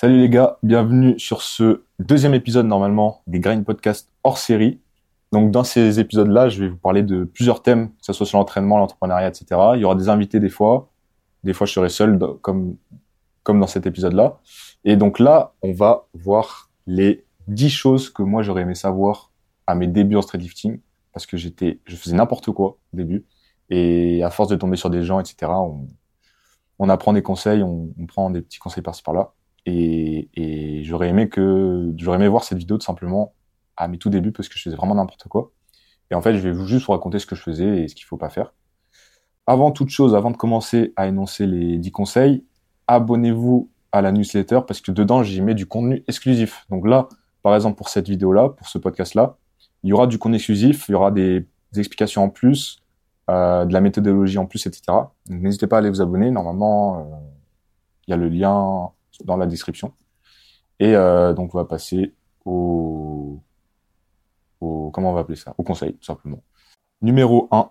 Salut les gars, bienvenue sur ce deuxième épisode normalement des Grind Podcast hors série. Donc dans ces épisodes-là, je vais vous parler de plusieurs thèmes, que ce soit sur l'entraînement, l'entrepreneuriat, etc. Il y aura des invités des fois, des fois je serai seul comme comme dans cet épisode-là. Et donc là, on va voir les 10 choses que moi j'aurais aimé savoir à mes débuts en streetlifting parce que j'étais, je faisais n'importe quoi au début et à force de tomber sur des gens, etc. On, apprend des conseils, on, on prend des petits conseils par-ci par-là. Et, j'aurais aimé que j'aurais aimé voir cette vidéo tout simplement à mes tout débuts parce que je faisais vraiment n'importe quoi. Et en fait, je vais juste vous raconter ce que je faisais et ce qu'il faut pas faire. Avant toute chose, avant de commencer à énoncer les 10 conseils, abonnez-vous à la newsletter parce que dedans, j'y mets du contenu exclusif. Donc là, par exemple, pour cette vidéo-là, pour ce podcast-là, il y aura du contenu exclusif, il y aura des, explications en plus, euh, de la méthodologie en plus, etc. N'hésitez pas à aller vous abonner. Normalement, euh, il y a le lien dans la description. Et euh, donc, on va passer au, au, comment on va appeler ça? Au conseil, tout simplement. Numéro 1,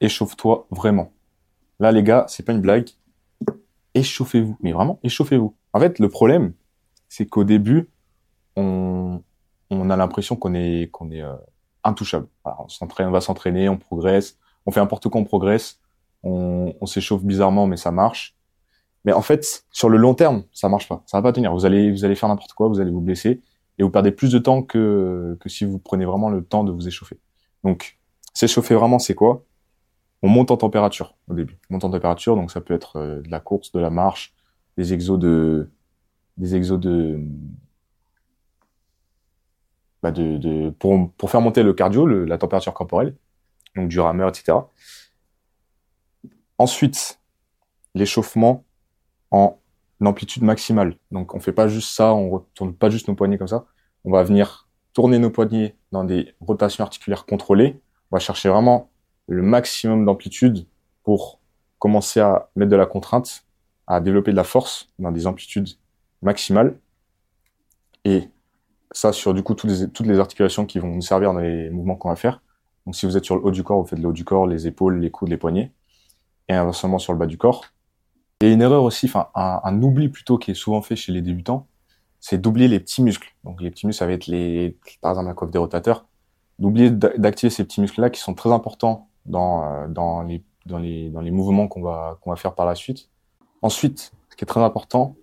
échauffe-toi vraiment. Là, les gars, c'est pas une blague. Échauffez-vous. Mais vraiment, échauffez-vous. En fait, le problème, c'est qu'au début, on, on a l'impression qu'on est, qu'on est euh, intouchable. on s'entraîne, on va s'entraîner, on progresse, on fait n'importe quoi, on progresse, on, on s'échauffe bizarrement, mais ça marche. Mais en fait, sur le long terme, ça marche pas. Ça va pas tenir. Vous allez, vous allez faire n'importe quoi, vous allez vous blesser et vous perdez plus de temps que, que si vous prenez vraiment le temps de vous échauffer. Donc, s'échauffer vraiment, c'est quoi? On monte en température au début. On monte en température, donc ça peut être euh, de la course, de la marche, des exos de, des exos de, bah de, de pour, pour faire monter le cardio, la température corporelle, donc du rameur, etc. Ensuite, l'échauffement, en amplitude maximale. Donc on fait pas juste ça, on retourne pas juste nos poignets comme ça. On va venir tourner nos poignets dans des rotations articulaires contrôlées. On va chercher vraiment le maximum d'amplitude pour commencer à mettre de la contrainte, à développer de la force dans des amplitudes maximales. Et ça sur du coup toutes les, toutes les articulations qui vont nous servir dans les mouvements qu'on va faire. Donc si vous êtes sur le haut du corps, vous faites le haut du corps, les épaules, les coudes, les poignets. Et inversement sur le bas du corps, et une erreur aussi, enfin un, oubli plutôt qui est souvent fait chez les débutants, c'est d'oublier les petits muscles. Donc les petits muscles, ça va être les, par exemple la coiffe des rotateurs, d'oublier d'activer ces petits muscles-là qui sont très importants dans, euh, dans, les, dans, les, dans les mouvements qu'on va, qu'on va faire par la suite. Ensuite, ce qui est très important,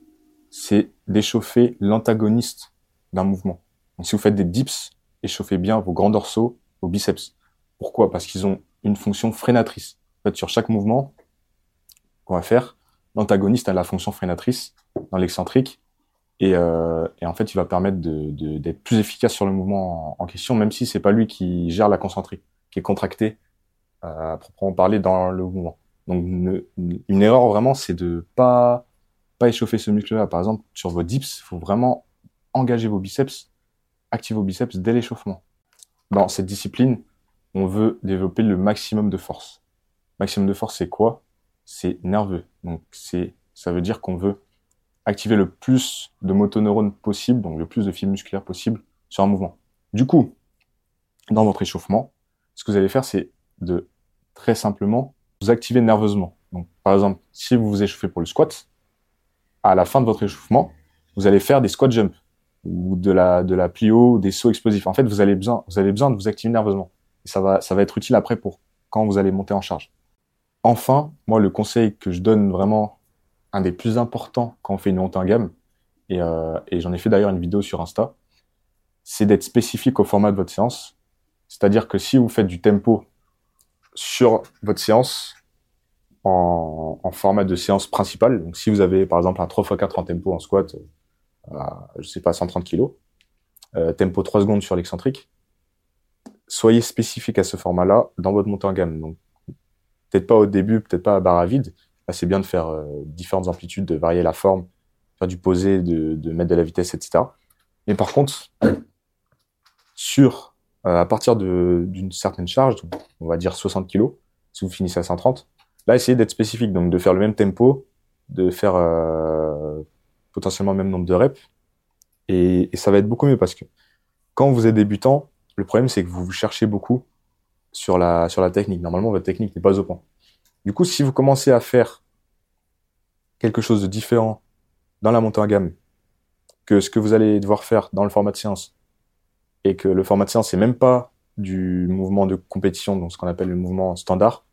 c'est d'échauffer l'antagoniste d'un mouvement. Donc si vous faites des dips, échauffez bien vos grands dorsaux, vos biceps. Pourquoi? Parce qu'ils ont une fonction freinatrice. En fait, sur chaque mouvement qu'on va faire, l'antagoniste a la fonction freinatrice dans l'excentrique et, euh, et, en fait il va permettre d'être plus efficace sur le mouvement en, question même si c'est pas lui qui gère la concentrique qui est contractée euh, à proprement parler dans le mouvement. Donc une, une erreur vraiment c'est de pas pas échauffer ce muscle là par exemple sur vos dips il faut vraiment engager vos biceps activer vos biceps dès l'échauffement. Dans cette discipline on veut développer le maximum de force. Maximum de force c'est quoi? C'est nerveux. Donc c'est, ça veut dire qu'on veut activer le plus de motoneurones possible, donc le plus de fibres musculaires possible sur un mouvement. Du coup, dans votre échauffement, ce que vous allez faire, c'est de très simplement vous activer nerveusement. Donc, par exemple, si vous vous échauffez pour le squat, à la fin de votre échauffement, vous allez faire des squat jumps ou de la de la plio, des sauts explosifs. En fait, vous avez besoin vous avez besoin de vous activer nerveusement. Et ça va ça va être utile après pour quand vous allez monter en charge. Enfin, moi, le conseil que je donne vraiment, un des plus importants quand on fait une montée en gamme, et, euh, et j'en ai fait d'ailleurs une vidéo sur Insta, c'est d'être spécifique au format de votre séance. C'est-à-dire que si vous faites du tempo sur votre séance en, en, format de séance principale, donc si vous avez par exemple un 3x4 en tempo en squat, euh, je sais pas, 130 kg, euh, tempo 3 secondes sur l'excentrique, soyez spécifique à ce format-là dans votre montée en gamme. Peut-être pas au début, peut-être pas à barre à vide. c'est bien de faire euh, différentes amplitudes, de varier la forme, faire du posé, de, de mettre de la vitesse, etc. Mais par contre, sur euh, à partir d'une certaine charge, on va dire 60 kg, si vous finissez à 130, là essayez d'être spécifique, donc de faire le même tempo, de faire euh, potentiellement le même nombre de reps, et, et, ça va être beaucoup mieux parce que quand vous êtes débutant, le problème c'est que vous vous cherchez beaucoup sur la, sur la technique. Normalement, votre technique n'est pas au point. Du coup, si vous commencez à faire quelque chose de différent dans la montée en gamme que ce que vous allez devoir faire dans le format de séance et que le format de séance c'est même pas du mouvement de compétition, donc ce qu'on appelle le mouvement standard,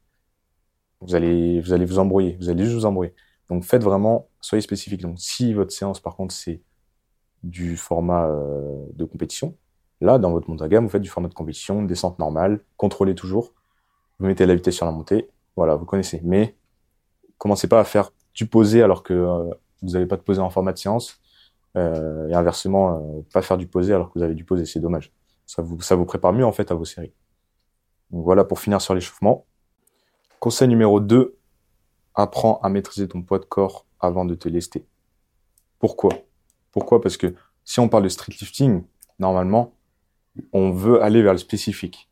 vous allez vous allez vous embrouiller, vous allez juste vous embrouiller. Donc faites vraiment, soyez spécifique. Donc si votre séance par contre c'est du format euh, de compétition, là dans votre monte gamme vous faites du format de compétition, descente normale, contrôlez toujours, vous mettez la vitesse sur la montée, voilà, vous connaissez. Mais commencez pas à faire du posé alors que euh, vous n'avez pas de posé en format de séance. Euh, et inversement, euh, pas faire du posé alors que vous avez du posé, c'est dommage. Ça vous, ça vous prépare mieux en fait à vos séries. Donc voilà pour finir sur l'échauffement. Conseil numéro 2, apprends à maîtriser ton poids de corps avant de te lester. Pourquoi? Pourquoi? Parce que si on parle de street lifting, normalement, on veut aller vers le spécifique.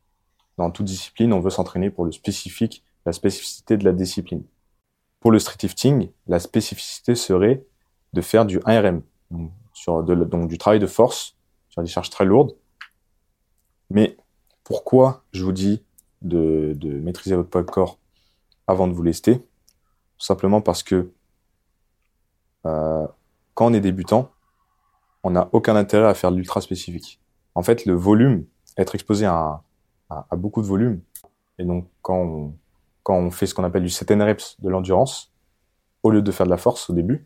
Dans toute discipline, on veut s'entraîner pour le spécifique, la spécificité de la discipline. Pour le street lifting, la spécificité serait de faire du 1RM, sur donc du travail de force, sur des charges très lourdes. Mais pourquoi je vous dis de, maîtriser votre poids corps avant de vous lester? Simplement parce que euh, quand on est débutant, on n'a aucun intérêt à faire l'ultra spécifique. En fait, le volume, être exposé à, beaucoup de volume, et donc quand on, quand on fait ce qu'on appelle du 7 reps de l'endurance, au lieu de faire de la force au début,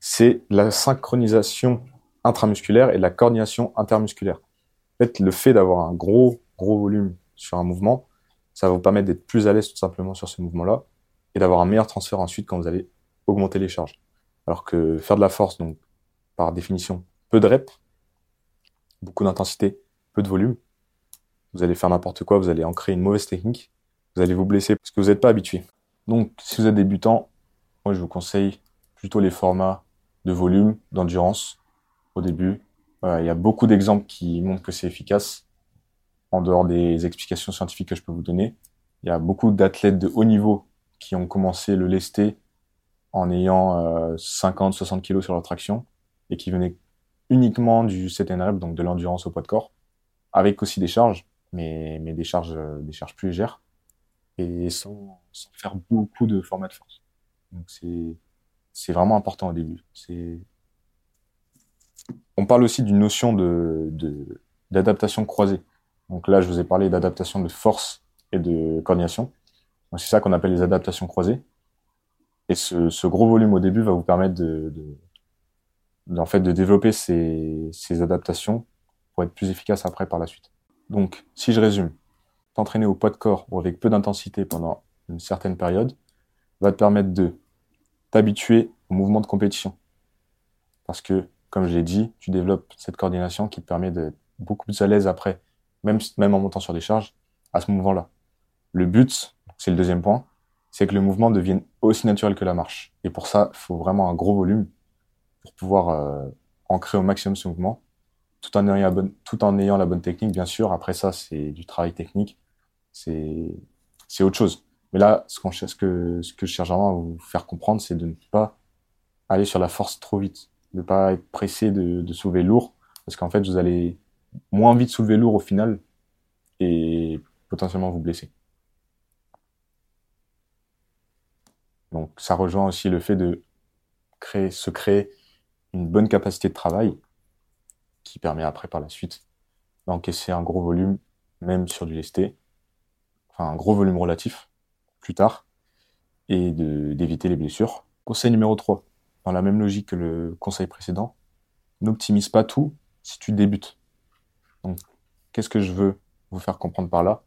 c'est la synchronisation intramusculaire et la coordination intermusculaire. En fait, le fait d'avoir un gros, gros volume sur un mouvement, ça va vous permettre d'être plus à l'aise tout simplement sur ce mouvement-là et d'avoir un meilleur transfert ensuite quand vous allez augmenter les charges. Alors que faire de la force, donc, par définition, peu de reps, beaucoup d'intensité, peu de volume, vous allez faire n'importe quoi, vous allez en créer une mauvaise technique, vous allez vous blesser parce que vous n'êtes pas habitué. Donc, si vous êtes débutant, moi, je vous conseille plutôt les formats de volume, d'endurance au début. il y a beaucoup d'exemples qui montrent que c'est efficace. En dehors des explications scientifiques que je peux vous donner, il y a beaucoup d'athlètes de haut niveau qui ont commencé le lesté en ayant 50-60 euh, kilos sur leur traction et qui venaient uniquement du CTN rep, donc de l'endurance au poids de corps, avec aussi des charges, mais, mais des charges, euh, des charges plus légères et sans, sans faire beaucoup de formats de force. Donc c'est c'est vraiment important au début. C'est on parle aussi d'une notion de d'adaptation croisée. Donc là, je vous ai parlé d'adaptation de force et de coordination. C'est ça qu'on appelle les adaptations croisées. Et ce, ce, gros volume au début va vous permettre de, de, en fait, de développer ces, ces adaptations pour être plus efficace après par la suite. Donc, si je résume, t'entraîner au poids de corps ou avec peu d'intensité pendant une certaine période va te permettre de t'habituer au mouvement de compétition. Parce que, comme je l'ai dit, tu développes cette coordination qui te permet d'être beaucoup plus à l'aise après, même, même en montant sur des charges, à ce mouvement-là. Le but, c'est le deuxième point, c'est que le mouvement devienne aussi naturel que la marche. Et pour ça, il faut vraiment un gros volume pour pouvoir euh, ancrer au maximum ce mouvement, tout en, ayant la bonne, technique, bien sûr. Après ça, c'est du travail technique, c'est autre chose. Mais là, ce, ce, que, ce que je cherche vraiment à vous faire comprendre, c'est de ne pas aller sur la force trop vite, de ne pas être pressé de, de soulever lourd, parce qu'en fait, vous allez moins vite soulever lourd au final et potentiellement vous blesser. Donc, ça rejoint aussi le fait de créer, se créer une bonne capacité de travail qui permet après, par la suite, d'encaisser un gros volume, même sur du lesté, enfin un gros volume relatif, plus tard et d'éviter les blessures. Conseil numéro 3, dans la même logique que le conseil précédent, n'optimise pas tout si tu débutes. Donc, qu'est-ce que je veux vous faire comprendre par là?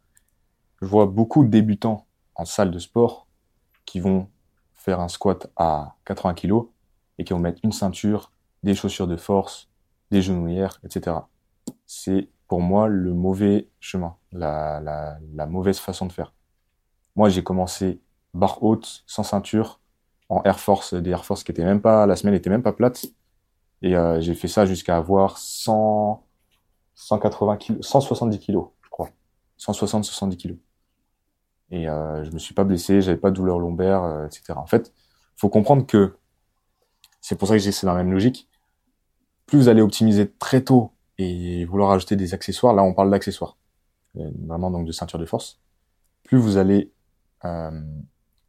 Je vois beaucoup de débutants en salle de sport qui vont faire un squat à 80 kg et qui vont mettre une ceinture, des chaussures de force, des genouillères, etc. C'est pour moi le mauvais chemin, la, la mauvaise façon de faire. Moi, j'ai commencé barre haute, sans ceinture, en Air Force, des Air Force qui étaient même pas, la semelle était même pas plate. Et euh, j'ai fait ça jusqu'à avoir 100, 180 kilos, 170 kilos, je crois. 160, 70 kilos. Et euh, je me suis pas blessé, j'avais pas de douleur lombaire, euh, etc. En fait, faut comprendre que c'est pour ça que j'ai c'est dans la même logique. Plus vous allez optimiser très tôt et vouloir ajouter des accessoires, là on parle d'accessoires, euh, vraiment donc de ceinture de force, plus vous allez euh,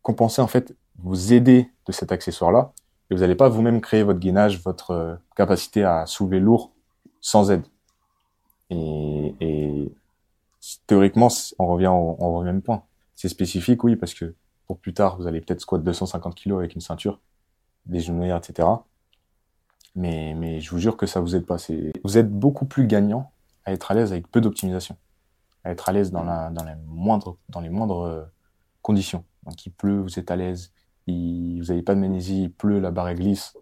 compenser en fait, vous aider de cet accessoire-là, et vous n'allez pas vous-même créer votre gainage, votre euh, capacité à soulever lourd sans aide. Et, théoriquement, on revient au, revient même point. C'est spécifique, oui, parce que pour plus tard, vous allez peut-être squat 250 kg avec une ceinture, des genouillères, etc. Mais, mais je vous jure que ça vous aide pas. Vous êtes beaucoup plus gagnant à être à l'aise avec peu d'optimisation, à être à l'aise dans, la, dans, les moindres, dans les moindres euh, conditions. Donc il pleut, vous êtes à l'aise, vous n'avez pas de magnésie, il pleut, la barre glisse.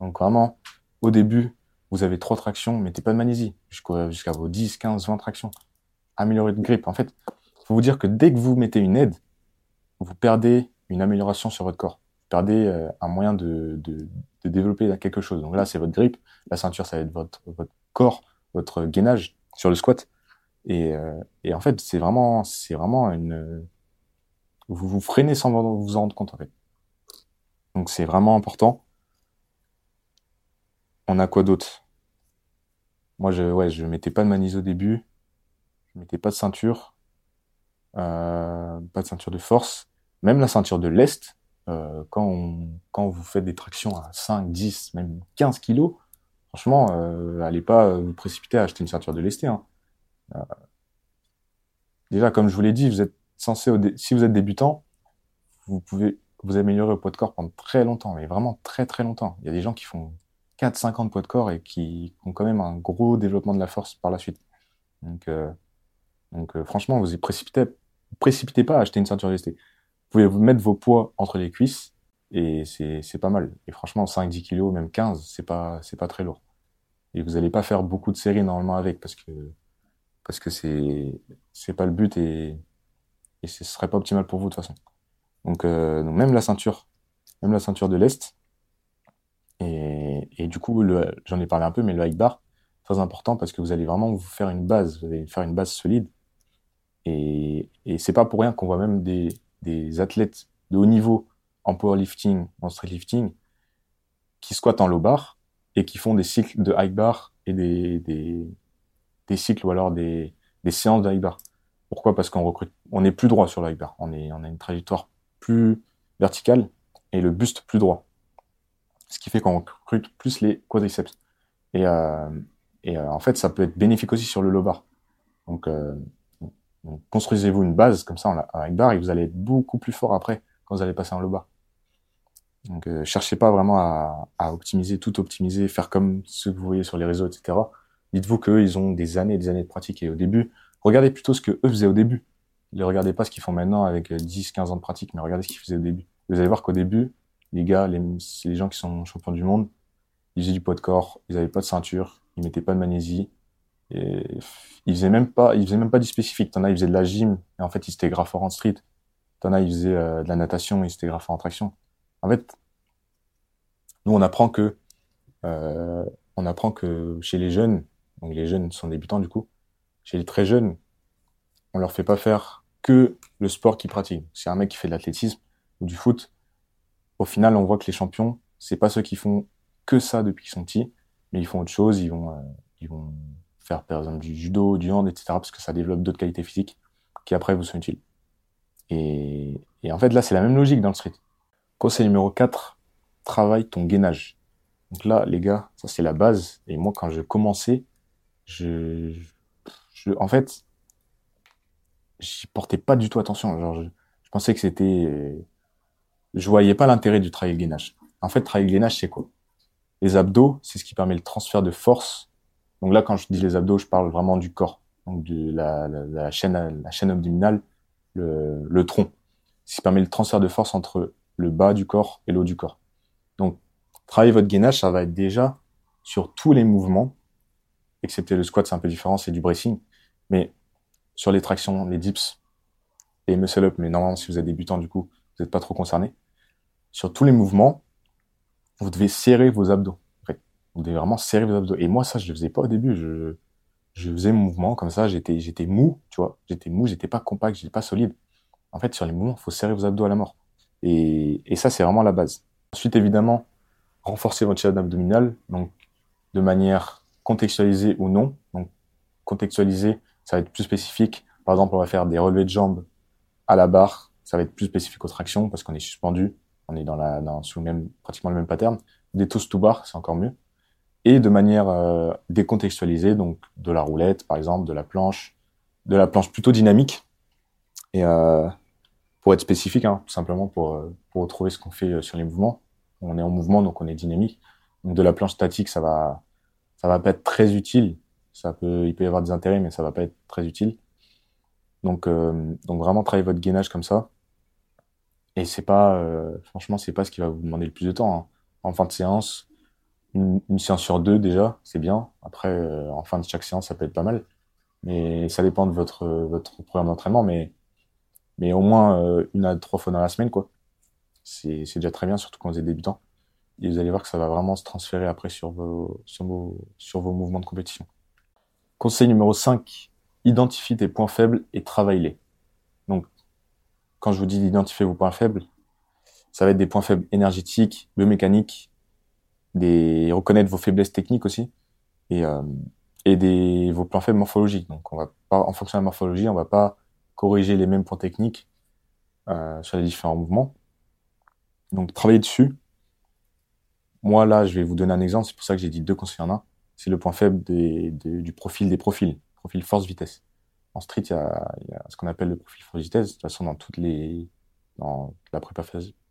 Donc vraiment, au début, vous avez trois tractions, mettez pas de magnésie jusqu'à vos 10, 15, 20 tractions. Améliorer de grip. En fait, faut vous dire que dès que vous mettez une aide, vous perdez une amélioration sur votre corps. Perdez euh, un moyen de, de, de, développer quelque chose. Donc là, c'est votre grip. La ceinture, ça va être votre, votre corps, votre gainage sur le squat. Et, euh, et en fait, c'est vraiment, c'est vraiment une, vous vous freinez sans vous en rendre compte en fait. Donc c'est vraiment important. On a quoi d'autre? Moi, je, ouais, je mettais pas de manise au début. Je mettais pas de ceinture. Euh, pas de ceinture de force. Même la ceinture de lest, euh, quand, quand vous faites des tractions à 5, 10, même 15 kilos, franchement, euh, allez pas vous précipiter à acheter une ceinture de lesté. Hein. Euh, déjà, comme je vous l'ai dit, vous êtes censé, si vous êtes débutant, vous pouvez vous améliorer au poids de corps pendant très longtemps, mais vraiment très très longtemps. Il y a des gens qui font 4-5 ans de poids de corps et qui ont quand même un gros développement de la force par la suite. Donc, euh, donc euh, franchement, vous ne précipitez, précipitez pas à acheter une ceinture lestée. Vous pouvez mettre vos poids entre les cuisses et c'est pas mal. Et franchement, 5-10 kilos, même 15, c'est pas, pas très lourd. Et vous n'allez pas faire beaucoup de séries normalement avec parce que parce que c'est pas le but et et ce serait pas optimal pour vous de toute façon. Donc, euh, donc même la ceinture, même la ceinture de l'Est. Et, et, du coup, j'en ai parlé un peu, mais le high bar, très important parce que vous allez vraiment vous faire une base, vous allez faire une base solide. Et, et c'est pas pour rien qu'on voit même des, des athlètes de haut niveau en powerlifting, en streetlifting, qui squattent en low bar et qui font des cycles de high bar et des, des, cycles ou alors des, des séances de high bar. Pourquoi? Parce qu'on recrute, on est plus droit sur le high bar. On est, on a une trajectoire plus verticale et le buste plus droit. Ce qui fait qu'on recrute plus les quadriceps. Et, euh, et euh, en fait, ça peut être bénéfique aussi sur le low bar. Donc, euh, construisez-vous une base comme ça en high bar et vous allez être beaucoup plus fort après quand vous allez passer en low. Donc, euh, cherchez pas vraiment à, à, optimiser, tout optimiser, faire comme ce que vous voyez sur les réseaux, etc. Dites-vous qu'eux, ils ont des années et des années de pratique et au début, regardez plutôt ce que eux faisaient au début. Ne regardez pas ce qu'ils font maintenant avec 10, 15 ans de pratique, mais regardez ce qu'ils faisaient au début. Vous allez voir qu'au début, les gars, les, les gens qui sont champions du monde, ils faisaient du poids de corps, ils avaient pas de ceinture, ils mettaient pas de magnésie, et ils faisaient même pas, ils faisaient même pas du spécifique. T'en as, ils faisaient de la gym, et en fait, ils étaient graffeurs en street. T'en as, ils faisaient euh, de la natation, ils étaient graffeurs en traction. En fait, nous, on apprend que, euh, on apprend que chez les jeunes, donc les jeunes sont débutants du coup, chez les très jeunes, on leur fait pas faire que le sport qu'ils pratiquent. C'est un mec qui fait de l'athlétisme ou du foot. Au final, on voit que les champions, c'est pas ceux qui font que ça depuis qu'ils sont petits, mais ils font autre chose. Ils vont, euh, ils vont faire par exemple du judo, du hand, etc. parce que ça développe d'autres qualités physiques qui après vous sont utiles. Et, et en fait, là, c'est la même logique dans le street. Conseil numéro 4, travaille ton gainage. Donc là, les gars, ça c'est la base. Et moi, quand je commençais, je, je en fait, j'y portais pas du tout attention. Genre, je, je pensais que c'était, je voyais pas l'intérêt du travail gainage. En fait, travail gainage, c'est quoi? Les abdos, c'est ce qui permet le transfert de force. Donc là, quand je dis les abdos, je parle vraiment du corps, donc de la, la, la chaîne, la chaîne abdominale, le, le tronc, ce qui permet le transfert de force entre le bas du corps et le haut du corps. Donc, travailler votre gainage, ça va être déjà sur tous les mouvements, excepté le squat, c'est un peu différent, c'est du bracing, mais sur les tractions, les dips, les muscle-up, mais normalement, si vous êtes débutant, du coup, vous n'êtes pas trop concerné. Sur tous les mouvements, vous devez serrer vos abdos. Vous devez vraiment serrer vos abdos. Et moi, ça, je le faisais pas au début. Je, je faisais mon mouvement comme ça, j'étais, j'étais mou, tu vois. J'étais mou, j'étais pas compact, j'étais pas solide. En fait, sur les mouvements, faut serrer vos abdos à la mort. Et, et ça, c'est vraiment la base. Ensuite, évidemment, renforcer votre chaîne abdominale, donc de manière contextualisée ou non. Donc, contextualisée, ça va être plus spécifique. Par exemple, on va faire des relevés de jambes à la barre. Ça va être plus spécifique aux tractions parce qu'on est suspendu. on est dans la, dans, sous le même, pratiquement le même pattern. Des toast to bar, c'est encore mieux. Et de manière euh, décontextualisée, donc de la roulette, par exemple, de la planche, de la planche plutôt dynamique. Et euh, pour être spécifique, hein, tout simplement pour, euh, pour retrouver ce qu'on fait sur les mouvements. On est en mouvement, donc on est dynamique. Donc de la planche statique, ça va, ça va pas être très utile. Ça peut, il peut y avoir des intérêts, mais ça va pas être très utile. Donc, donc vraiment travailler votre gainage comme ça. Et c'est pas, euh, franchement, c'est pas ce qui va vous demander le plus de temps. Hein. En fin de séance, une, séance sur deux déjà, c'est bien. Après, euh, en fin de chaque séance, ça peut être pas mal. Mais ça dépend de votre programme d'entraînement. Mais au moins euh, une à trois fois dans la semaine, quoi. C'est déjà très bien, surtout quand vous êtes débutant. Et vous allez voir que ça va vraiment se transférer après sur vos sur vos sur vos mouvements de compétition. Conseil numéro 5, identifie tes points faibles et travaille-les. Donc, quand je vous dis d'identifier vos points faibles, ça va être des points faibles énergétiques, biomécaniques, des reconnaître vos faiblesses techniques aussi, et, euh, et des vos points faibles morphologiques. Donc, on va pas, en fonction de la morphologie, on va pas corriger les mêmes points techniques euh, sur les différents mouvements. Donc, travailler dessus. Moi, là, je vais vous donner un exemple. C'est pour ça que j'ai dit deux conseils en un. C'est le point faible des, du profil des profils profil force-vitesse. En street, il y, y a, ce qu'on appelle le profil force-vitesse. De toute façon, dans toutes les, dans la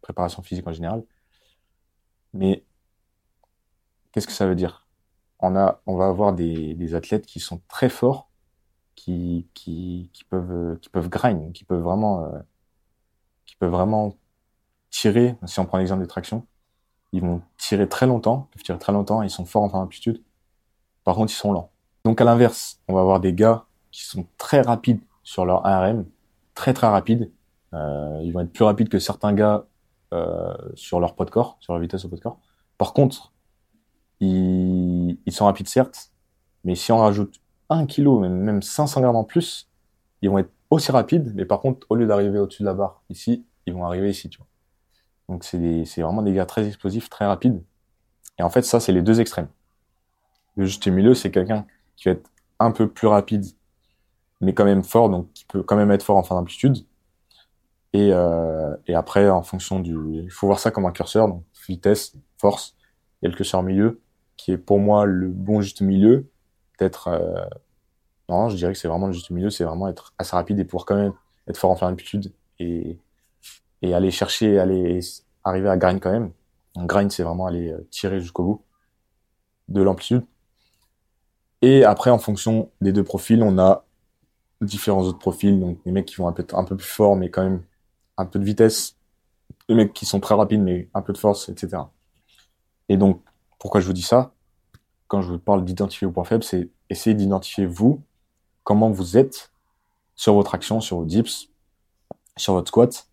préparation physique en général. Mais qu'est-ce que ça veut dire? On a, on va avoir des, des athlètes qui sont très forts, qui, qui, qui peuvent, qui peuvent grind, qui peuvent vraiment, euh, qui peuvent vraiment tirer. Si on prend l'exemple des tractions, ils vont tirer très longtemps, peuvent tirer très longtemps, ils sont forts en fin d'amplitude. Par contre, ils sont lents. Donc à l'inverse, on va avoir des gars qui sont très rapides sur leur ARM, très très rapides. Euh, ils vont être plus rapides que certains gars euh, sur leur poids de corps, sur leur vitesse au poids de corps. Par contre, ils, sont rapides certes, mais si on rajoute 1 kg, même, même 500 grammes en plus, ils vont être aussi rapides, mais par contre, au lieu d'arriver au-dessus de la barre ici, ils vont arriver ici. Donc c'est vraiment des gars très explosifs, très rapides. Et en fait, ça, c'est les deux extrêmes. Le juste milieu, c'est quelqu'un qui va être un peu plus rapide, mais quand même fort, donc qui peut quand même être fort en fin d'amplitude. Et, euh, et après, en fonction du... Il faut voir ça comme un curseur, donc vitesse, force. Il y a le curseur milieu, qui est pour moi le bon juste milieu. Peut-être... Euh... Non, je dirais que c'est vraiment le juste milieu, c'est vraiment être assez rapide et pouvoir quand même être fort en fin d'amplitude et, et aller chercher, aller arriver à grind quand même. Grind, c'est vraiment aller euh, tirer jusqu'au bout de l'amplitude. Et après, en fonction des deux profils, on a différents autres profils. Donc, les mecs qui vont peu, un peu plus forts, mais quand même un peu de vitesse. Les mecs qui sont très rapides, mais un peu de force, etc. Et donc, pourquoi je vous dis ça? Quand je vous parle d'identifier vos points faibles, c'est essayer d'identifier vous, comment vous êtes sur votre action, sur vos dips, sur votre squat.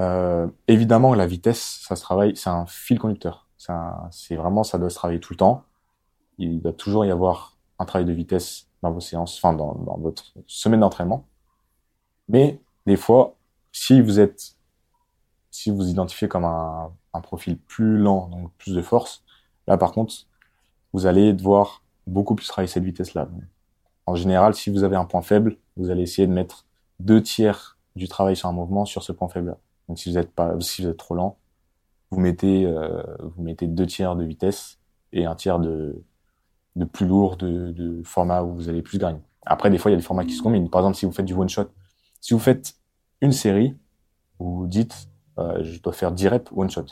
Euh, évidemment, la vitesse, ça se travaille, c'est un fil conducteur. C'est vraiment, ça doit se travailler tout le temps. Il doit toujours y avoir un travail de vitesse dans vos séances, enfin dans, dans votre semaine d'entraînement. Mais des fois, si vous êtes, si vous identifiez comme un, un profil plus lent, donc plus de force, là par contre, vous allez devoir beaucoup plus travailler cette vitesse-là. En général, si vous avez un point faible, vous allez essayer de mettre deux tiers du travail sur un mouvement sur ce point faible-là. Donc si vous êtes pas, si vous êtes trop lent, vous mettez, euh, vous mettez deux tiers de vitesse et un tiers de, de plus lourd, de, de format où vous allez plus gagner. Après, des fois, il y a des formats qui se combinent. Par exemple, si vous faites du one-shot, si vous faites une série, vous dites, euh, je dois faire 10 reps one-shot.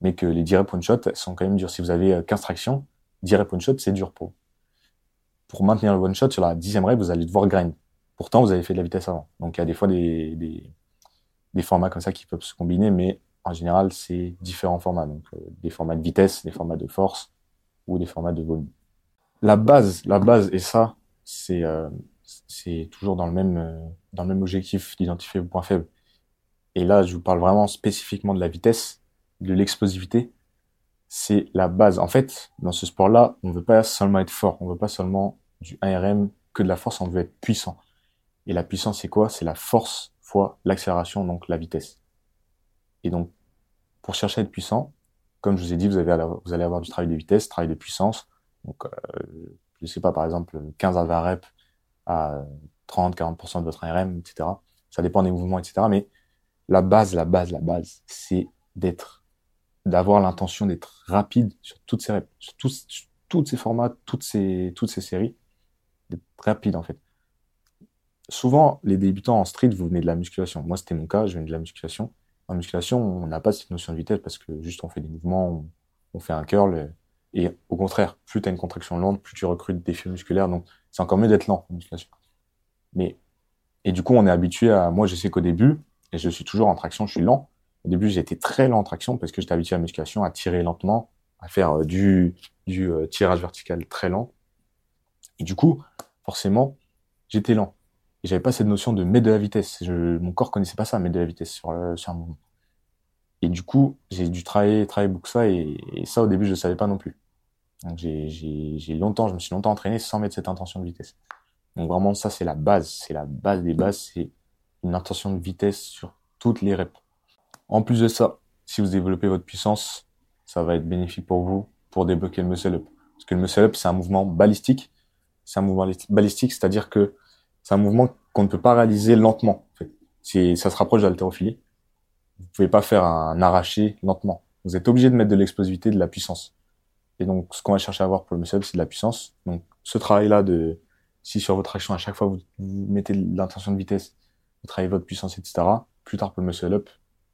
Mais que les 10 reps one-shot sont quand même durs. Si vous avez 15 euh, tractions, 10 reps one-shot, c'est dur pour Pour maintenir le one-shot, sur la dixième rep, vous allez devoir grind. Pourtant, vous avez fait de la vitesse avant. Donc, il y a des fois des, des, des formats comme ça qui peuvent se combiner, mais en général, c'est différents formats. Donc, euh, des formats de vitesse, des formats de force ou des formats de volume la base, la base, et ça, c'est euh, c'est toujours dans le même euh, dans le même objectif d'identifier vos points faibles. Et là, je vous parle vraiment spécifiquement de la vitesse, de l'explosivité. C'est la base. En fait, dans ce sport-là, on veut pas seulement être fort, on veut pas seulement du 1RM que de la force, on veut être puissant. Et la puissance, c'est quoi? C'est la force fois l'accélération, donc la vitesse. Et donc, pour chercher à être puissant, comme je vous ai dit, vous, avez, allez avoir du travail de vitesse, travail de puissance, donc, euh, je sais pas, par exemple, 15 à 20 reps à 30-40% de votre RM, etc. Ça dépend des mouvements, etc. Mais la base, la base, la base, c'est d'être, d'avoir l'intention d'être rapide sur toutes ces, sur tous, ces formats, toutes ces, toutes ces séries, d'être rapide en fait. Souvent, les débutants en street, vous venez de la musculation. Moi, c'était mon cas, je venais de la musculation. En musculation, on n'a pas cette notion de vitesse parce que juste on fait des mouvements, on, fait un curl. Et au contraire, plus tu as une contraction lente, plus tu recrutes des fils musculaires. Donc, c'est encore mieux d'être lent en musculation. Mais, et du coup, on est habitué à, moi, je sais qu'au début, et je suis toujours en traction, je suis lent. Au début, j'étais très lent en traction parce que j'étais habitué à la musculation, à tirer lentement, à faire euh, du, euh, tirage vertical très lent. Et du coup, forcément, j'étais lent. Et j'avais pas cette notion de mettre de la vitesse. Mon corps connaissait pas ça, mettre de la vitesse sur, sur un mouvement. Et du coup, j'ai dû travailler, travailler beaucoup ça, et, et, ça, au début, je ne savais pas non plus. Donc, j'ai longtemps, je me suis longtemps entraîné sans mettre cette intention de vitesse. Donc, vraiment, ça, c'est la base. C'est la base des bases. C'est une intention de vitesse sur toutes les reps. En plus de ça, si vous développez votre puissance, ça va être bénéfique pour vous pour débloquer le muscle up. Parce que le muscle up, c'est un mouvement balistique. C'est un mouvement balistique, c'est-à-dire que c'est un mouvement qu'on ne peut pas réaliser lentement. En. Ça se rapproche de l'haltérophilie. Vous pouvez pas faire un arraché lentement. Vous êtes obligé de mettre de l'explosivité, de la puissance. Et donc, ce qu'on va chercher à avoir pour le muscle up, c'est de la puissance. Donc, ce travail-là de, si sur votre action, à chaque fois, vous, vous mettez l'intention de vitesse, vous travaillez votre puissance, etc., plus tard pour le muscle up,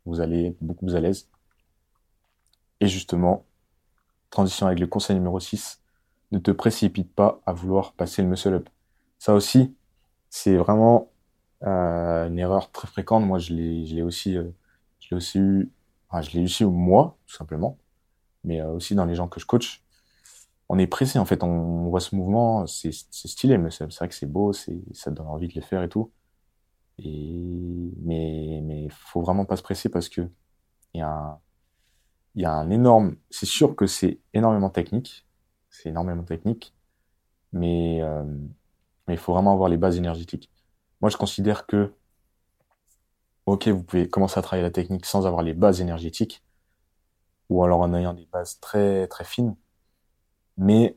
vous allez beaucoup plus à l'aise. Et justement, transition avec le conseil numéro 6, ne te précipite pas à vouloir passer le muscle up. Ça aussi, c'est vraiment euh, une erreur très fréquente. Moi, je l'ai, aussi, euh, je l'ai aussi eu, enfin, je l'ai aussi moi, tout simplement, mais euh, aussi dans les gens que je coach. On est pressé, en fait, on, voit ce mouvement, c'est, stylé, mais c'est, vrai que c'est beau, ça donne envie de le faire et tout. Et, mais, mais faut vraiment pas se presser parce que il y a un, il y a un énorme, c'est sûr que c'est énormément technique, c'est énormément technique, mais, euh, il faut vraiment avoir les bases énergétiques. Moi, je considère que, ok, vous pouvez commencer à travailler la technique sans avoir les bases énergétiques, ou alors en ayant des bases très très fines, mais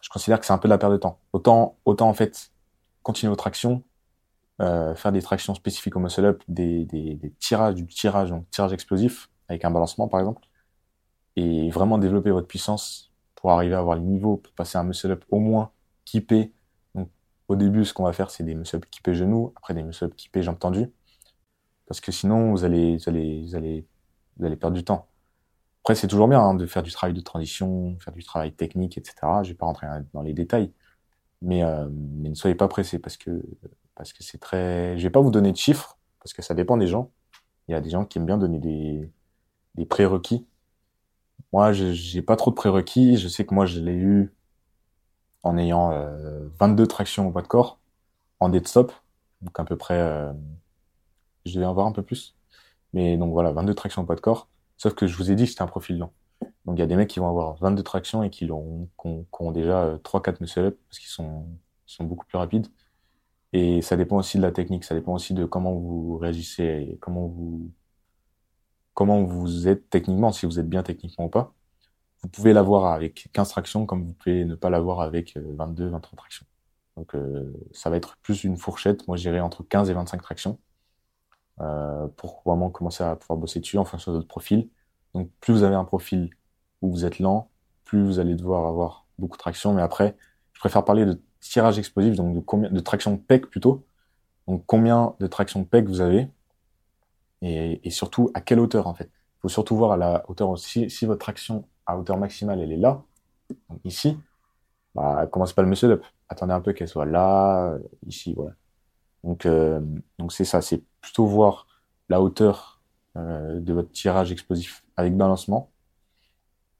je considère que c'est un peu de la perte de temps. Autant, autant en fait, continuer votre action, euh, faire des tractions spécifiques au muscle up, des, des, des tirages, du tirage, donc tirage explosif avec un balancement par exemple, et vraiment développer votre puissance pour arriver à avoir les niveaux pour passer un muscle up au moins kippé. Donc au début, ce qu'on va faire, c'est des muscle up kippés genoux, après des muscle up kippés jambes tendues, parce que sinon vous allez, vous allez, vous allez, vous allez perdre du temps. Après, c'est toujours bien hein, de faire du travail de transition, faire du travail technique, etc. Je vais pas rentrer dans les détails, mais, euh, mais ne soyez pas pressés parce que parce que c'est très. Je vais pas vous donner de chiffres parce que ça dépend des gens. Il y a des gens qui aiment bien donner des, des prérequis. Moi, j'ai pas trop de prérequis. Je sais que moi, je l'ai eu en ayant euh, 22 tractions au poids de corps en dead stop, donc à peu près. Euh, je devais en avoir un peu plus, mais donc voilà, 22 tractions au poids de corps. Sauf que je vous ai dit que c'était un profil lent. Donc il y a des mecs qui vont avoir 22 tractions et qui, ont, qui ont, déjà 3-4 euh, muscle up parce qu'ils sont, sont beaucoup plus rapides. Et ça dépend aussi de la technique, ça dépend aussi de comment vous réagissez et comment vous, comment vous êtes techniquement, si vous êtes bien techniquement ou pas. Vous pouvez l'avoir avec 15 tractions comme vous pouvez ne pas l'avoir avec 22, euh, 23 tractions. Donc euh, ça va être plus une fourchette, moi j'irai entre 15 et 25 tractions euh, pour vraiment commencer à pouvoir bosser dessus en fonction de votre profil. Donc plus vous avez un profil où vous êtes lent, plus vous allez devoir avoir beaucoup de traction. Mais après, je préfère parler de tirage explosif, donc de combien de traction PEC plutôt. Donc combien de traction PEC vous avez et, et, surtout à quelle hauteur en fait. Il faut surtout voir à la hauteur si, si votre traction à hauteur maximale elle est là, ici, bah commencez pas le muscle up. Attendez un peu qu'elle soit là, ici, voilà. Donc euh, donc c'est ça, c'est plutôt voir la hauteur euh, de votre tirage explosif avec balancement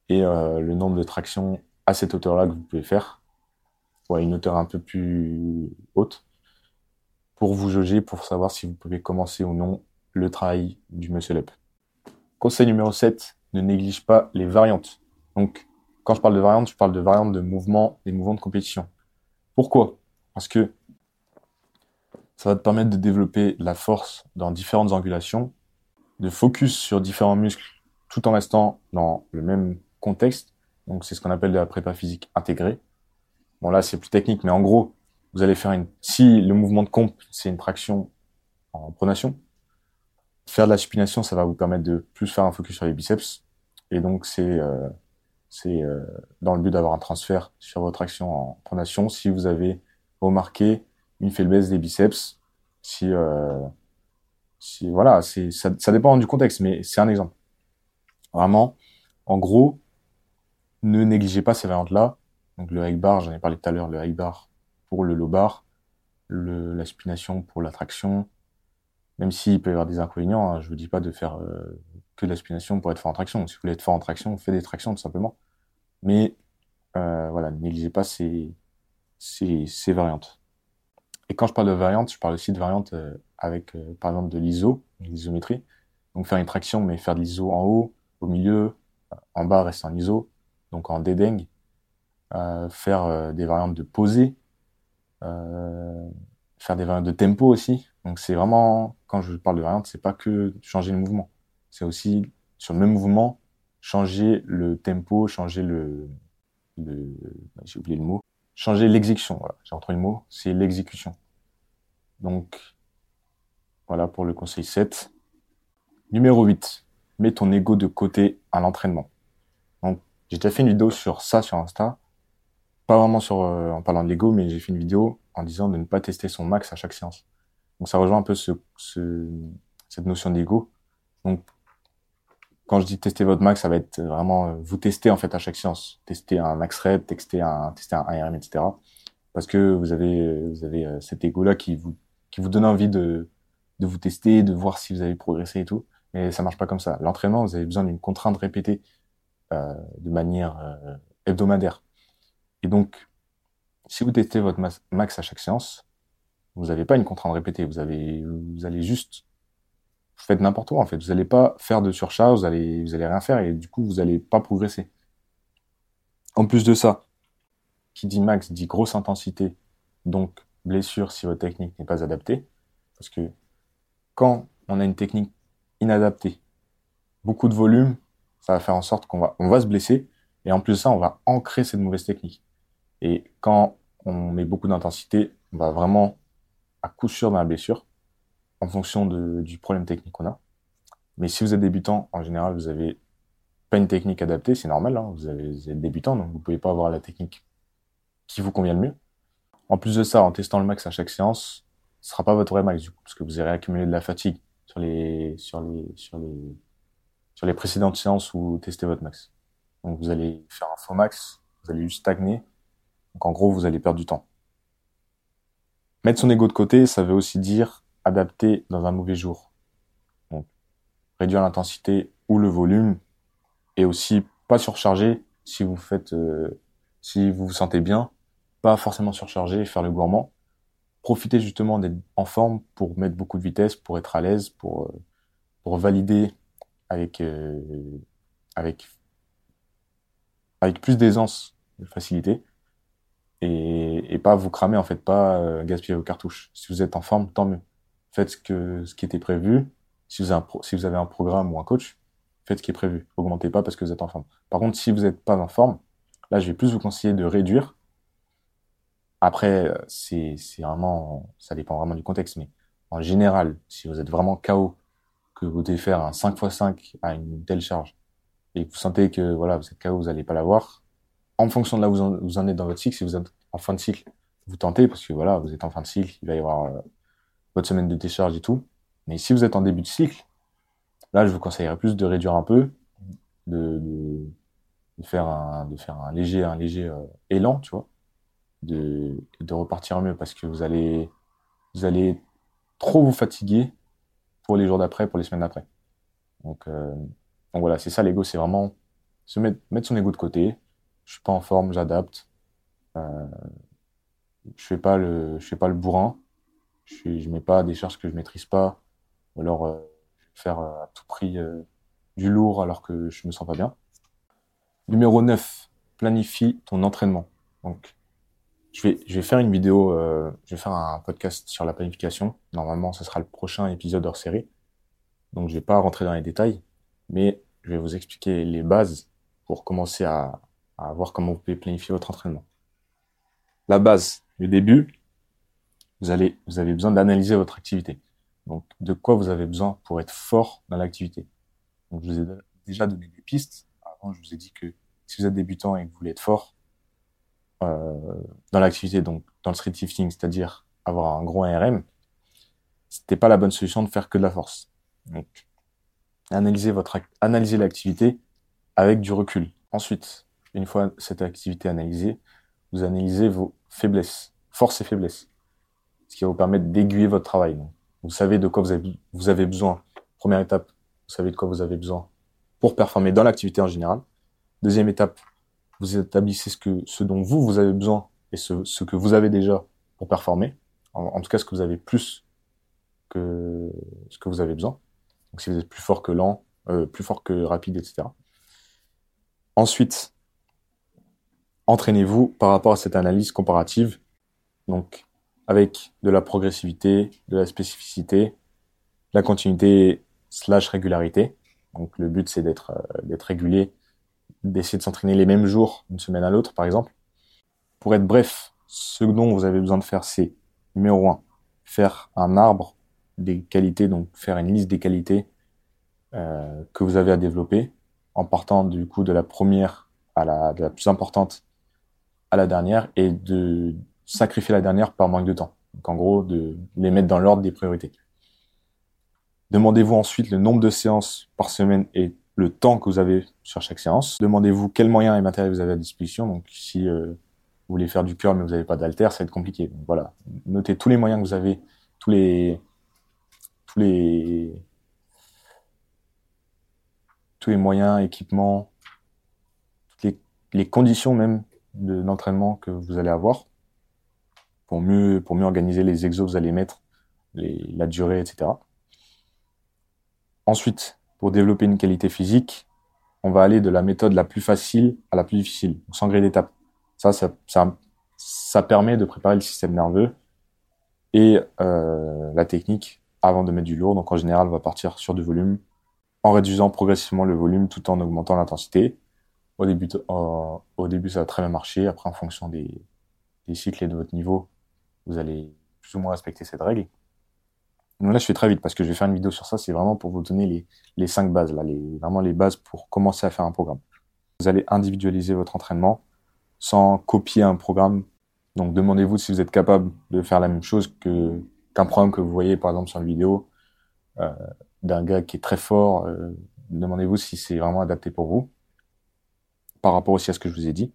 et euh, le nombre de tractions à cette hauteur-là que vous pouvez faire ou à une hauteur un peu plus haute pour vous jauger, pour savoir si vous pouvez commencer ou non le travail du muscle up. Conseil numéro 7, ne néglige pas les variantes. Donc, quand je parle de variantes, je parle de variantes de mouvements, des mouvements de compétition. Pourquoi? Parce que ça va te permettre de développer la force dans différentes angulations, de focus sur différents muscles tout en restant dans le même contexte. Donc, c'est ce qu'on appelle de la prépa physique intégrée. Bon, là, c'est plus technique, mais en gros, vous allez faire une, si le mouvement de comp, c'est une traction en pronation, Faire de la supination, ça va vous permettre de plus faire un focus sur les biceps. Et donc, c'est euh, euh, dans le but d'avoir un transfert sur votre action en pronation. Si vous avez remarqué une faiblesse des biceps, si, euh, si voilà, ça, ça dépend du contexte, mais c'est un exemple. Vraiment, en gros, ne négligez pas ces variantes-là. Donc le high bar, j'en ai parlé tout à l'heure, le high bar pour le low bar, la supination pour la traction, même s'il peut y avoir des inconvénients, hein, je vous dis pas de faire euh, que de la supination pour être fort en traction. Si vous voulez être fort en traction, faites des tractions tout simplement. Mais euh, voilà, ne négligez pas ces, variantes. Et quand je parle de variantes, je parle aussi de variantes euh, avec, euh, par exemple, de l'iso, l'isométrie. Donc faire une traction, mais faire de l'iso en haut, au milieu, en bas, rester en iso, donc en dédeng. Euh, faire des variantes de posée, faire des variantes de tempo aussi. Donc c'est vraiment, quand je parle de variante, c'est pas que changer le mouvement. C'est aussi, sur le même mouvement, changer le tempo, changer le, le j'ai oublié le mot, changer l'exécution. Voilà, j'ai retrouvé le mot, c'est l'exécution. Donc, voilà pour le conseil 7. Numéro 8. Mets ton ego de côté à l'entraînement. Donc, j'ai déjà fait une vidéo sur ça sur Insta. Pas vraiment sur, euh, en parlant de l'ego, mais j'ai fait une vidéo en disant de ne pas tester son max à chaque séance. Donc ça rejoint un peu ce, ce cette notion d'ego. Donc quand je dis tester votre max, ça va être vraiment euh, vous tester en fait à chaque séance, tester un max rep, tester un tester un IRM, etc. Parce que vous avez vous avez euh, cet ego là qui vous qui vous donne envie de de vous tester, de voir si vous avez progressé et tout. Mais ça marche pas comme ça. L'entraînement, vous avez besoin d'une contrainte répétée de manière hebdomadaire. Et donc, si vous testez votre max à chaque séance, vous n'avez pas une contrainte répétée. Vous avez, vous allez juste, vous faites n'importe quoi en fait. Vous n'allez pas faire de surcharge, vous allez, vous allez rien faire et du coup vous n'allez pas progresser. En plus de ça, qui dit max dit grosse intensité, donc blessure si votre technique n'est pas adaptée, parce que quand on a une technique inadaptée, beaucoup de volume, ça va faire en sorte qu'on va, on va se blesser et en plus de ça, on va ancrer cette mauvaise technique. Et quand on met beaucoup d'intensité, on va vraiment à coup sûr dans la blessure en fonction du problème technique qu'on a. Mais si vous êtes débutant, en général, vous avez pas une technique adaptée, c'est normal, hein, vous, vous, êtes débutant, donc vous pouvez pas avoir la technique qui vous convient le mieux. En plus de ça, en testant le max à chaque séance, ce sera pas votre vrai max du coup, parce que vous allez accumuler de la fatigue sur les sur les sur les sur les précédentes séances où vous testez votre max. Donc vous allez faire un faux max, vous allez juste stagner. Donc en gros, vous allez perdre du temps. Mettre son ego de côté, ça veut aussi dire adapter dans un mauvais jour. Donc, réduire l'intensité ou le volume et aussi pas surcharger si vous faites, euh, si vous vous sentez bien, pas forcément surcharger, faire le gourmand. Profitez justement d'être en forme pour mettre beaucoup de vitesse, pour être à l'aise, pour euh, pour valider avec euh, avec avec plus d'aisance, de facilité et, et, pas vous cramer en fait, pas euh, gaspiller vos cartouches. Si vous êtes en forme, tant mieux. Faites ce que ce qui était prévu. Si vous avez un, si vous avez un programme ou un coach, faites ce qui est prévu. Augmentez pas parce que vous êtes en forme. Par contre, si vous n'êtes pas en forme, là, je vais plus vous conseiller de réduire. Après, c'est c'est vraiment, ça dépend vraiment du contexte, mais en général, si vous êtes vraiment KO, que vous devez faire un 5 x 5 à une telle charge, et que vous sentez que voilà, vous êtes KO, vous n'allez pas l'avoir, en fonction de là où vous en, êtes dans votre cycle, si vous êtes en fin de cycle, vous tentez parce que voilà, vous êtes en fin de cycle, il va y avoir euh, votre semaine de décharge et tout. Mais si vous êtes en début de cycle, là, je vous conseillerais plus de réduire un peu, de, faire un, de faire un léger, un léger euh, élan, tu vois, de, repartir mieux parce que vous allez, vous allez trop vous fatiguer pour les jours d'après, pour les semaines d'après. Donc, euh, voilà, c'est ça l'ego, c'est vraiment se mettre son ego de côté, je suis pas en forme, j'adapte. Euh, je fais pas le, je fais pas le bourrin. Je, suis, je mets pas des charges que je maîtrise pas. Ou alors euh, faire euh, à tout prix euh, du lourd alors que je me sens pas bien. Numéro 9, planifie ton entraînement. Donc, je vais, je vais faire une vidéo, euh, je vais faire un podcast sur la planification. Normalement, ce sera le prochain épisode hors série. Donc, je vais pas rentrer dans les détails, mais je vais vous expliquer les bases pour commencer à, à voir comment vous pouvez planifier votre entraînement. La base, le début, vous allez, vous avez besoin d'analyser votre activité. Donc, de quoi vous avez besoin pour être fort dans l'activité. Je vous ai déjà donné des pistes. Avant, je vous ai dit que si vous êtes débutant et que vous voulez être fort euh, dans l'activité, donc dans le street lifting, c'est-à-dire avoir un gros ARM, c'était pas la bonne solution de faire que de la force. Donc, votre analysez l'activité avec du recul. Ensuite, une fois cette activité analysée, vous analysez vos faiblesses, forces et faiblesses, ce qui va vous permettre d'aiguiller votre travail. vous savez de quoi vous avez, vous avez besoin. Première étape, vous savez de quoi vous avez besoin pour performer dans l'activité en général. Deuxième étape, vous établissez ce que, ce dont vous, vous avez besoin et ce, ce que vous avez déjà pour performer. En, tout cas, ce que vous avez plus que ce que vous avez besoin. Donc, si vous êtes plus fort que lent, euh, plus fort que rapide, etc. Ensuite, entraînez-vous par rapport à cette analyse comparative. Donc, avec de la progressivité, de la spécificité, la continuité slash régularité. Donc, le but, c'est d'être, euh, d'être régulier d'essayer de s'entraîner les mêmes jours d'une semaine à l'autre, par exemple. Pour être bref, ce dont vous avez besoin de faire, c'est numéro un, faire un arbre des qualités, donc faire une liste des qualités euh, que vous avez à développer, en partant du coup de la première à la plus importante à la dernière, et de sacrifier la dernière par manque de temps. Donc en gros, de les mettre dans l'ordre des priorités. Demandez-vous ensuite le nombre de séances par semaine et le temps que vous avez sur chaque séance. Demandez-vous quels moyens et matériels vous avez à disposition. Donc, si euh, vous voulez faire du cœur mais vous n'avez pas d'alter, ça va être compliqué. Voilà, notez tous les moyens que vous avez, tous les tous les tous les moyens, équipements, toutes les conditions même d'entraînement que vous allez avoir pour mieux pour mieux organiser les exos que vous allez mettre, les, la durée, etc. Ensuite, pour développer une qualité physique, on va aller de la méthode la plus facile à la plus difficile, sans gré d'étapes. Ça, ça, ça, ça, permet de préparer le système nerveux et euh, la technique avant de mettre du lourd. Donc en général, on va partir sur du volume en réduisant progressivement le volume tout en augmentant l'intensité. Au début, au début, ça va très bien marcher. Après, en fonction des, des cycles et de votre niveau, vous allez plus ou moins respecter cette règle. Là, je fais très vite parce que je vais faire une vidéo sur ça. C'est vraiment pour vous donner les, les cinq bases, là, les, vraiment les bases pour commencer à faire un programme. Vous allez individualiser votre entraînement sans copier un programme. Donc, demandez-vous si vous êtes capable de faire la même chose que qu'un programme que vous voyez, par exemple, sur une vidéo euh, d'un gars qui est très fort. Euh, demandez-vous si c'est vraiment adapté pour vous par rapport aussi à ce que je vous ai dit.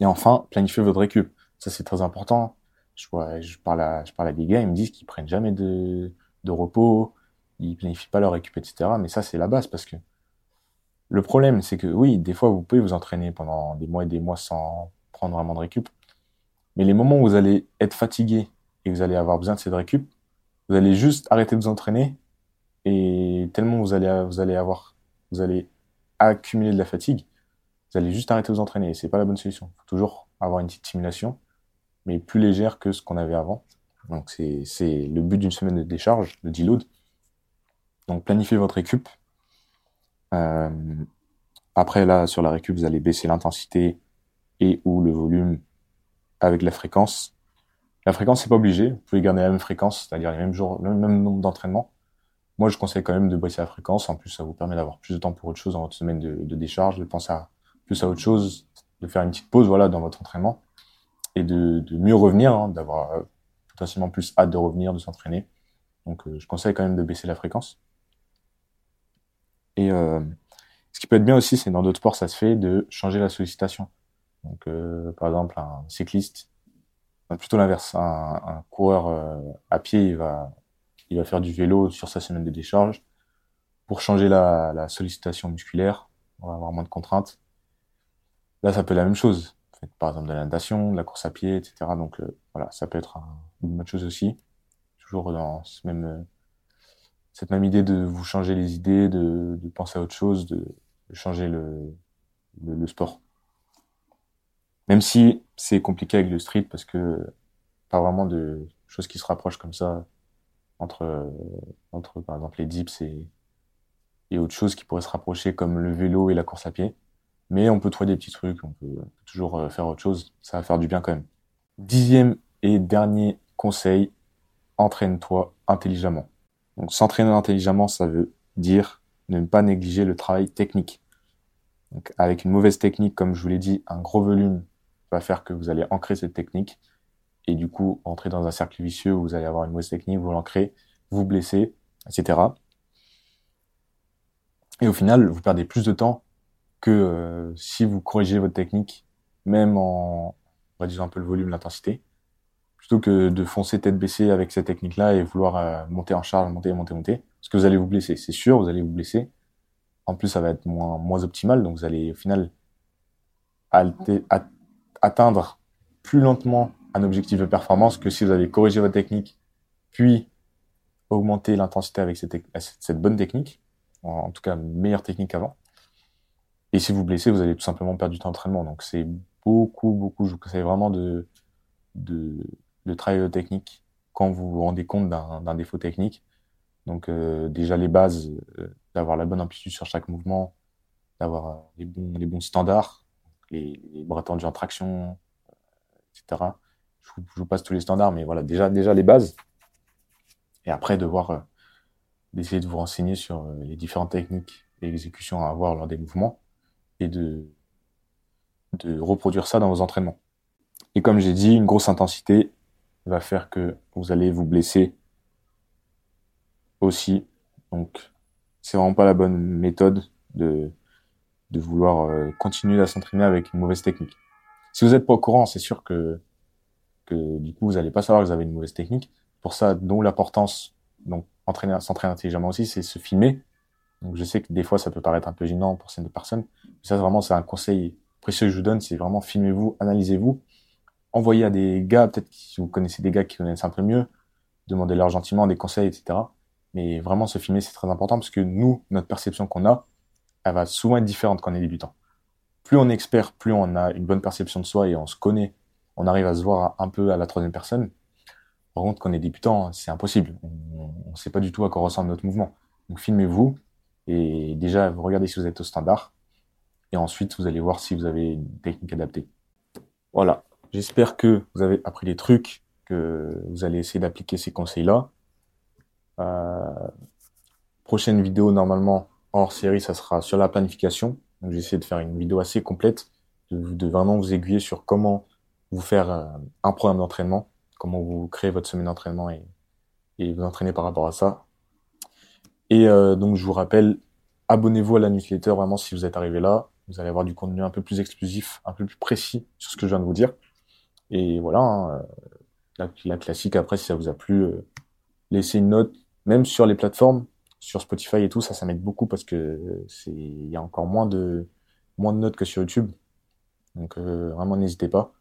Et enfin, planifiez votre récup. Ça, c'est très important je, vois, je, parle à, je parle à des gars, ils me disent qu'ils prennent jamais de, de repos, ils planifient pas leur récup, etc. Mais ça, c'est la base parce que le problème, c'est que oui, des fois, vous pouvez vous entraîner pendant des mois et des mois sans prendre vraiment de récup. Mais les moments où vous allez être fatigué et vous allez avoir besoin de cette récup, vous allez juste arrêter de vous entraîner et tellement vous allez, vous allez avoir, vous allez accumuler de la fatigue, vous allez juste arrêter de vous entraîner c'est pas la bonne solution. Il faut toujours avoir une petite simulation mais plus légère que ce qu'on avait avant. Donc c'est le but d'une semaine de décharge, de deload. Donc planifiez votre récup. Euh, après là, sur la récup, vous allez baisser l'intensité et ou le volume avec la fréquence. La fréquence, c'est pas obligé. Vous pouvez garder la même fréquence, c'est-à-dire les mêmes jours, le même nombre d'entraînements. Moi, je conseille quand même de baisser la fréquence. En plus, ça vous permet d'avoir plus de temps pour autre chose dans votre semaine de, de décharge, de penser à, plus à autre chose, de faire une petite pause, voilà, dans votre entraînement et de, mieux revenir, hein, d'avoir euh, potentiellement plus hâte de revenir, de s'entraîner. Donc euh, je conseille quand même de baisser la fréquence. Et euh, ce qui peut être bien aussi, c'est dans d'autres sports, ça se fait de changer la sollicitation. Donc par exemple, un cycliste, plutôt l'inverse, un, coureur à pied, il va, il va faire du vélo sur sa semaine de décharge pour changer la, la sollicitation musculaire, on va avoir moins de contraintes. Là, ça peut être la même chose par exemple de la natation, de la course à pied, etc. Donc euh, voilà, ça peut être une bonne chose aussi. Toujours dans ce même, euh, cette même idée de vous changer les idées, de, de penser à autre chose, de, changer le, le, le, sport. Même si c'est compliqué avec le street parce que pas vraiment de choses qui se rapprochent comme ça entre, entre par exemple les dips et, et autre chose qui pourrait se rapprocher comme le vélo et la course à pied. Mais on peut trouver des petits trucs, on peut toujours euh, faire autre chose. Ça va faire du bien quand même. Dixième et dernier conseil, entraîne-toi intelligemment. Donc s'entraîner intelligemment, ça veut dire ne pas négliger le travail technique. Donc, avec une mauvaise technique, comme je vous l'ai dit, un gros volume va faire que vous allez ancrer cette technique et du coup entrer dans un cercle vicieux où vous allez avoir une mauvaise technique, vous l'ancrez, vous blessez, etc. Et au final, vous perdez plus de temps que euh, si vous corrigez votre technique, même en réduisant un peu le volume, l'intensité, plutôt que de foncer tête baissée avec cette technique-là et vouloir euh, monter en charge, monter, monter, monter, parce que vous allez vous blesser, c'est sûr, vous allez vous blesser. En plus, ça va être moins, moins optimal, donc vous allez au final atteindre plus lentement un objectif de performance que si vous avez corrigé votre technique, puis augmenter l'intensité avec cette, cette, bonne technique, en, tout cas meilleure technique qu'avant. Et si vous blessez, vous allez tout simplement perdre du temps d'entraînement. Donc c'est beaucoup, beaucoup, je vous conseille vraiment de, de, de travailler technique quand vous vous rendez compte d'un défaut technique. Donc euh, déjà les bases, euh, d'avoir la bonne amplitude sur chaque mouvement, d'avoir euh, les, bons, les bons standards, les, les bras tendus en traction, etc. Je vous, je vous, passe tous les standards, mais voilà, déjà, déjà les bases. Et après, devoir d'essayer de vous renseigner sur les différentes techniques et exécutions à avoir lors des mouvements et de, de reproduire ça dans vos entraînements. Et comme j'ai dit, une grosse intensité va faire que vous allez vous blesser aussi. Donc, c'est vraiment pas la bonne méthode de, de vouloir euh, continuer à s'entraîner avec une mauvaise technique. Si vous n'êtes pas au courant, c'est sûr que, que du coup, vous n'allez pas savoir que vous avez une mauvaise technique. Pour ça, dont l'importance, donc, entraîner, s'entraîner intelligemment aussi, c'est se filmer. Je sais que des fois, ça peut paraître un peu gênant pour certaines personnes. Mais ça, vraiment, c'est un conseil précieux que je vous donne, c'est vraiment filmez-vous, analysez-vous, envoyez à des gars, peut-être si vous connaissez des gars qui connaissent un peu mieux, demandez-leur gentiment des conseils, etc. Mais vraiment, se filmer, c'est très important parce que nous, notre perception qu'on a, elle va souvent être différente quand on est débutant. Plus on est expert, plus on a une bonne perception de soi et on se connaît, on arrive à se voir un peu à la troisième personne. Par contre, quand on est débutant, c'est impossible. On ne sait pas du tout à quoi ressemble notre mouvement. Donc filmez-vous et déjà vous regardez si vous êtes au standard. Et ensuite, vous allez voir si vous avez une technique adaptée. Voilà. J'espère que vous avez appris des trucs, que vous allez essayer d'appliquer ces conseils-là. Euh, prochaine vidéo, normalement, hors série, ça sera sur la planification. Donc, j'ai de faire une vidéo assez complète, de, vraiment vous aiguiller sur comment vous faire euh, un programme d'entraînement, comment vous créez votre semaine d'entraînement et, et vous entraîner par rapport à ça. Et euh, donc, je vous rappelle, abonnez-vous à la newsletter vraiment si vous êtes arrivé là. Vous allez avoir du contenu un peu plus exclusif, un peu plus précis sur ce que je viens de vous dire. Et voilà, hein, la, la, classique après, si ça vous a plu, euh, laissez une note, même sur les plateformes, sur Spotify et tout, ça, ça m'aide beaucoup parce que c'est, il y a encore moins de, moins de notes que sur YouTube. Donc euh, vraiment, n'hésitez pas.